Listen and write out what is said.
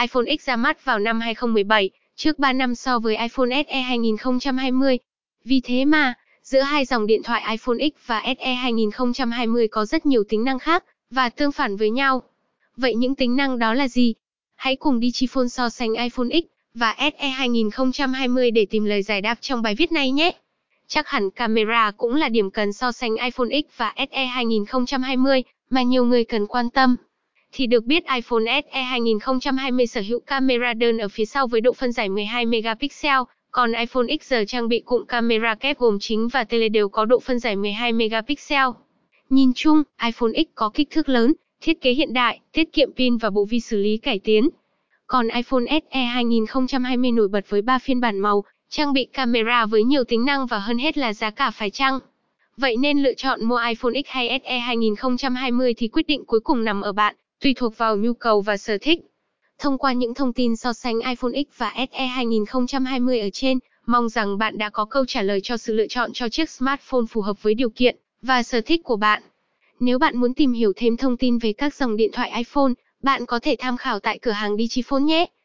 iPhone X ra mắt vào năm 2017, trước 3 năm so với iPhone SE 2020. Vì thế mà, giữa hai dòng điện thoại iPhone X và SE 2020 có rất nhiều tính năng khác và tương phản với nhau. Vậy những tính năng đó là gì? Hãy cùng Digiphone so sánh iPhone X và SE 2020 để tìm lời giải đáp trong bài viết này nhé. Chắc hẳn camera cũng là điểm cần so sánh iPhone X và SE 2020 mà nhiều người cần quan tâm. Thì được biết iPhone SE 2020 sở hữu camera đơn ở phía sau với độ phân giải 12 megapixel, còn iPhone X giờ trang bị cụm camera kép gồm chính và tele đều có độ phân giải 12 megapixel. Nhìn chung, iPhone X có kích thước lớn, thiết kế hiện đại, tiết kiệm pin và bộ vi xử lý cải tiến. Còn iPhone SE 2020 nổi bật với 3 phiên bản màu, trang bị camera với nhiều tính năng và hơn hết là giá cả phải chăng. Vậy nên lựa chọn mua iPhone X hay SE 2020 thì quyết định cuối cùng nằm ở bạn, tùy thuộc vào nhu cầu và sở thích. Thông qua những thông tin so sánh iPhone X và SE 2020 ở trên, mong rằng bạn đã có câu trả lời cho sự lựa chọn cho chiếc smartphone phù hợp với điều kiện và sở thích của bạn. Nếu bạn muốn tìm hiểu thêm thông tin về các dòng điện thoại iPhone, bạn có thể tham khảo tại cửa hàng Digiphone nhé.